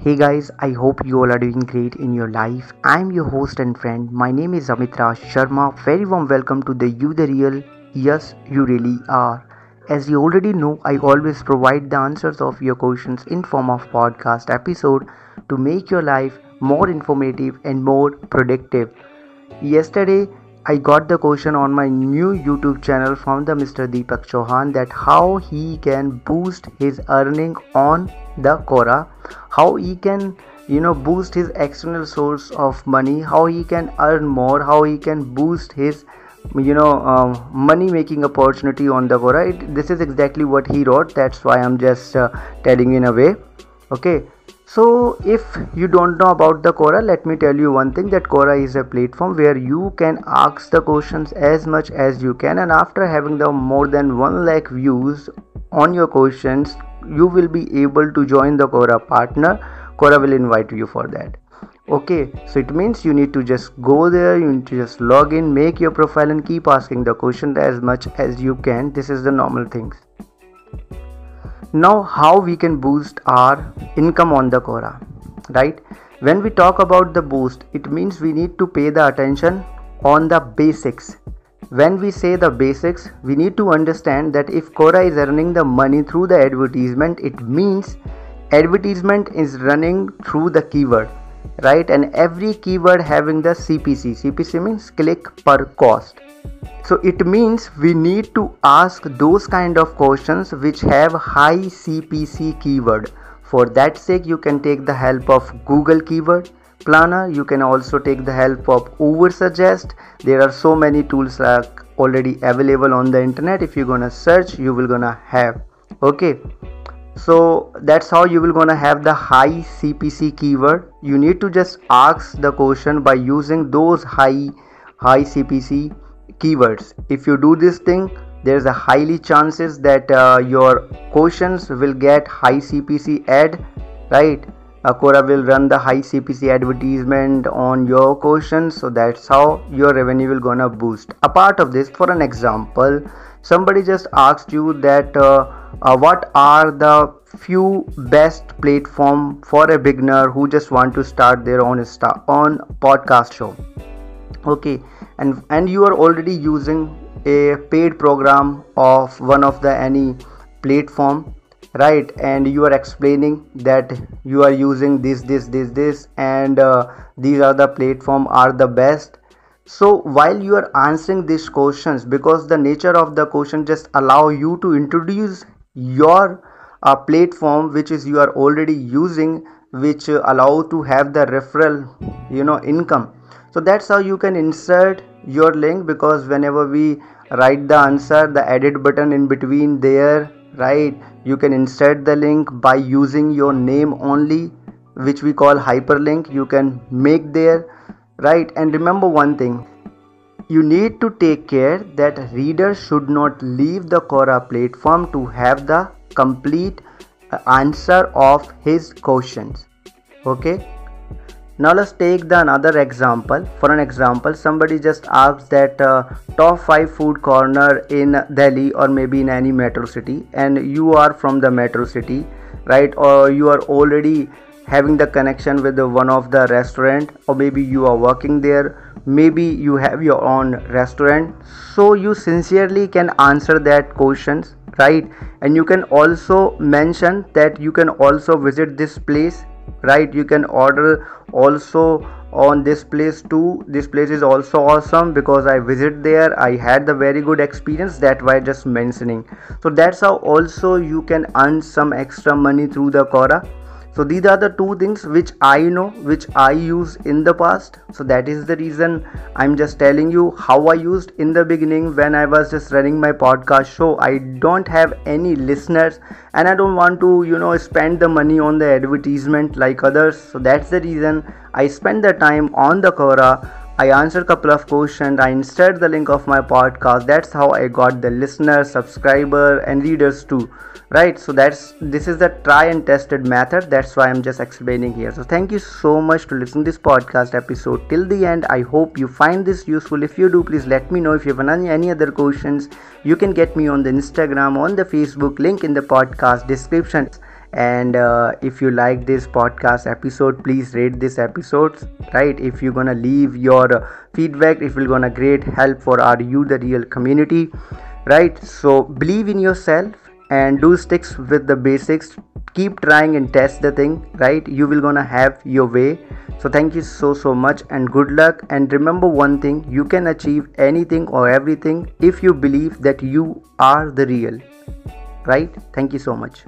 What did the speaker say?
Hey guys, I hope you all are doing great in your life. I'm your host and friend. My name is Amitra Sharma. Very warm welcome to the You the Real. Yes, you really are. As you already know, I always provide the answers of your questions in form of podcast episode to make your life more informative and more productive. Yesterday, I got the question on my new YouTube channel from the Mr. Deepak Chauhan that how he can boost his earning on the Quora, how he can you know boost his external source of money, how he can earn more, how he can boost his you know um, money making opportunity on the Quora. It, this is exactly what he wrote. That's why I'm just uh, telling you in a way. Okay, so if you don't know about the Quora, let me tell you one thing that Quora is a platform where you can ask the questions as much as you can and after having the more than 1 lakh views on your questions, you will be able to join the Quora partner. Quora will invite you for that. Okay, so it means you need to just go there, you need to just log in, make your profile and keep asking the question as much as you can. This is the normal things now how we can boost our income on the Quora right? When we talk about the boost it means we need to pay the attention on the basics. When we say the basics we need to understand that if Quora is earning the money through the advertisement it means advertisement is running through the keyword right? And every keyword having the cpc cpc means click per cost. So it means we need to ask those kind of questions which have high cpc keyword. For that sake you can take the help of google keyword. Planner you can also take the help of Ubersuggest there are so many tools like already available on the internet. If you're gonna search you will gonna have. Okay so that's how you will gonna have the high cpc keyword. You need to just ask the question by using those high high cpc keywords. If you do this thing there's a highly chances that uh, your questions will get high cpc ad right Quora will run the high CPC advertisement on your questions so that's how your revenue will gonna boost. A part of this, for an example, somebody just asked you that uh, uh, what are the few best platform for a beginner who just want to start their own sta- on podcast show. Okay, and and you are already using a paid program of one of the any platform right and you are explaining that you are using this this this this and uh, these are the platform are the best. So while you are answering these questions because the nature of the question just allow you to introduce your uh, platform which is you are already using which uh, allow to have the referral you know income. So that's how you can insert your link because whenever we write the answer the edit button in between there right? You can insert the link by using your name only which we call hyperlink. You can make there. Right? And remember one thing. You need to take care that reader should not leave the Quora platform to have the complete uh, answer of his questions. Okay now let's take the another example. For an example somebody just asks that uh, top 5 food corner in delhi or maybe in any metro city and you are from the metro city right? Or you are already having the connection with the one of the restaurant or maybe you are working there maybe you have your own restaurant. So you sincerely can answer that questions right? And you can also mention that you can also visit this place right you can order also on this place too. This place is also awesome because i visit there. I had the very good experience that why just mentioning. So that's how also you can earn some extra money through the Quora so these are the two things which i know which i use in the past. So that is the reason i'm just telling you how i used in the beginning when i was just running my podcast show. I don't have any listeners and i don't want to you know spend the money on the advertisement like others. So that's the reason i spend the time on the Quora I answered a couple of questions. I inserted the link of my podcast. That's how I got the listeners, subscriber, and readers too. Right. So that's this is the try and tested method. That's why I'm just explaining here. So thank you so much to listen this podcast episode till the end. I hope you find this useful. If you do, please let me know. If you have any, any other questions, you can get me on the Instagram, on the Facebook, link in the podcast description and uh, if you like this podcast episode please rate this episode right? If you're gonna leave your feedback it will gonna great help for our you the real community right? So believe in yourself and do sticks with the basics. Keep trying and test the thing right? You will gonna have your way. So thank you so so much and good luck. And remember one thing you can achieve anything or everything if you believe that you are the real right? Thank you so much